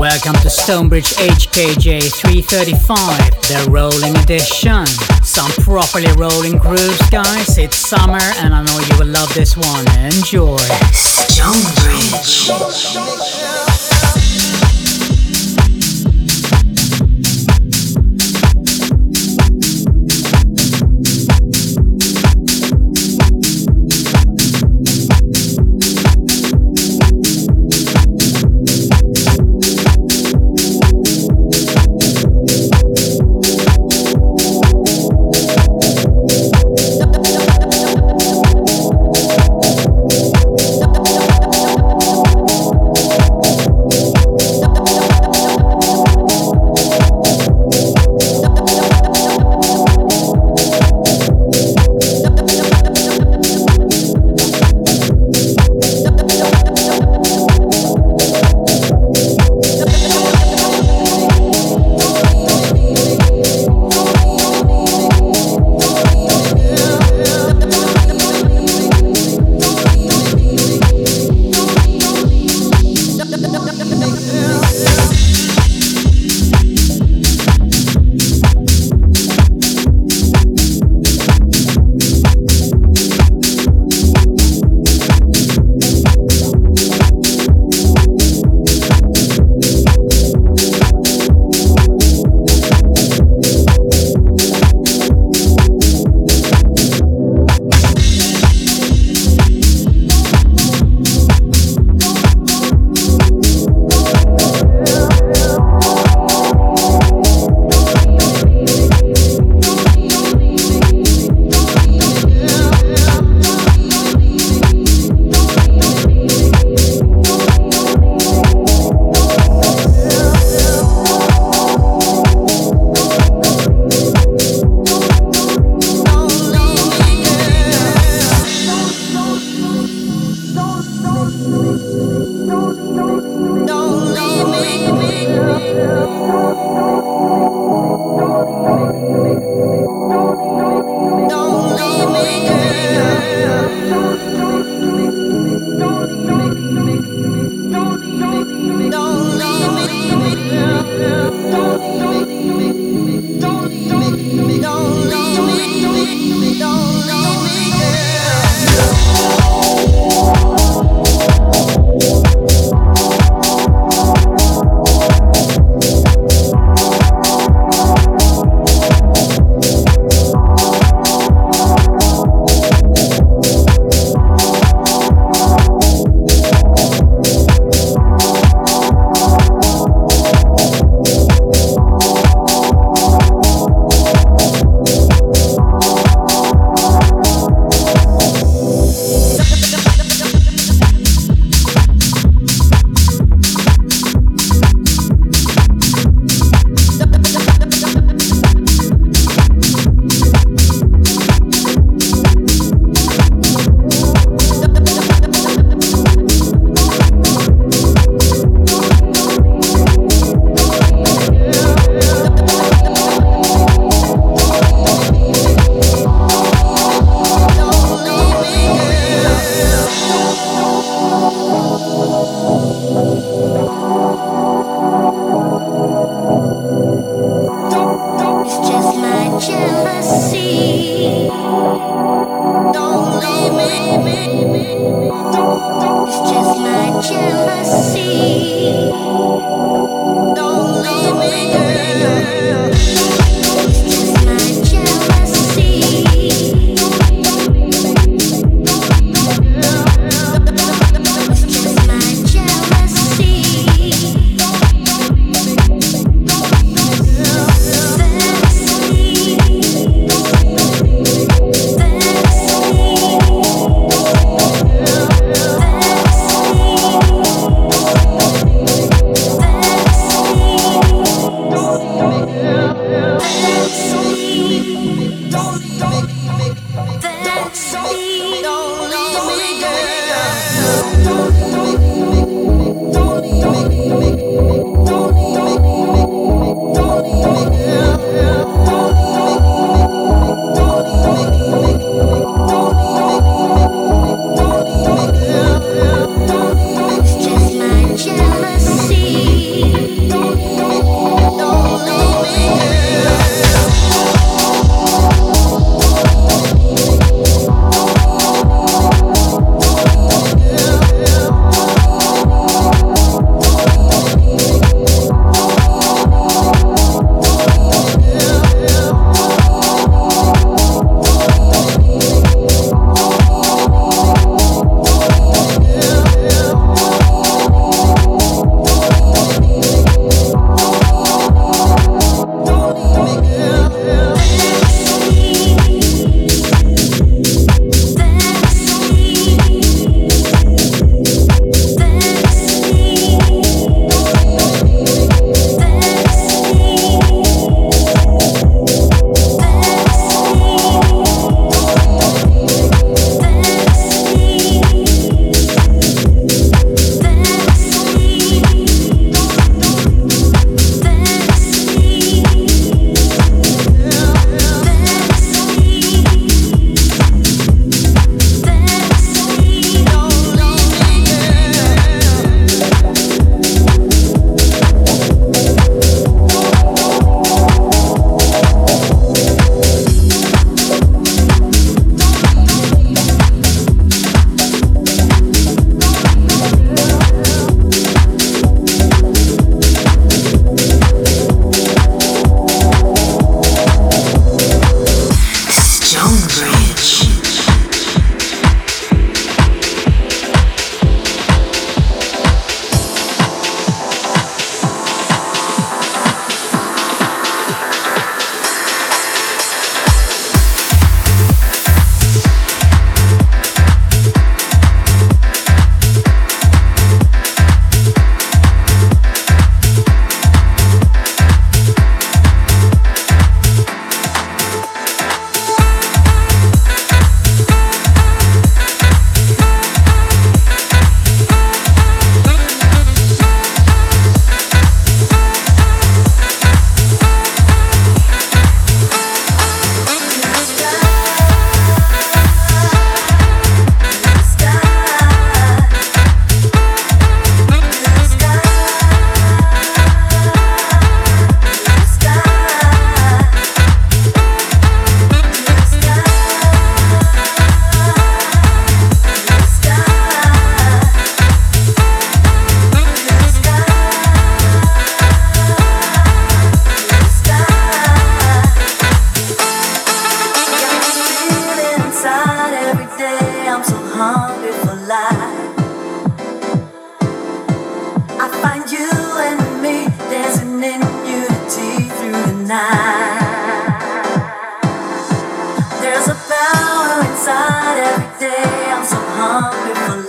Welcome to Stonebridge HKJ 335, the rolling edition. Some properly rolling grooves, guys. It's summer, and I know you will love this one. Enjoy. Stonebridge.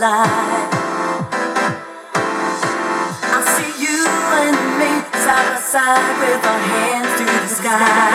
alive. I see you and me side by side with our hands to the sky.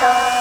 Santo.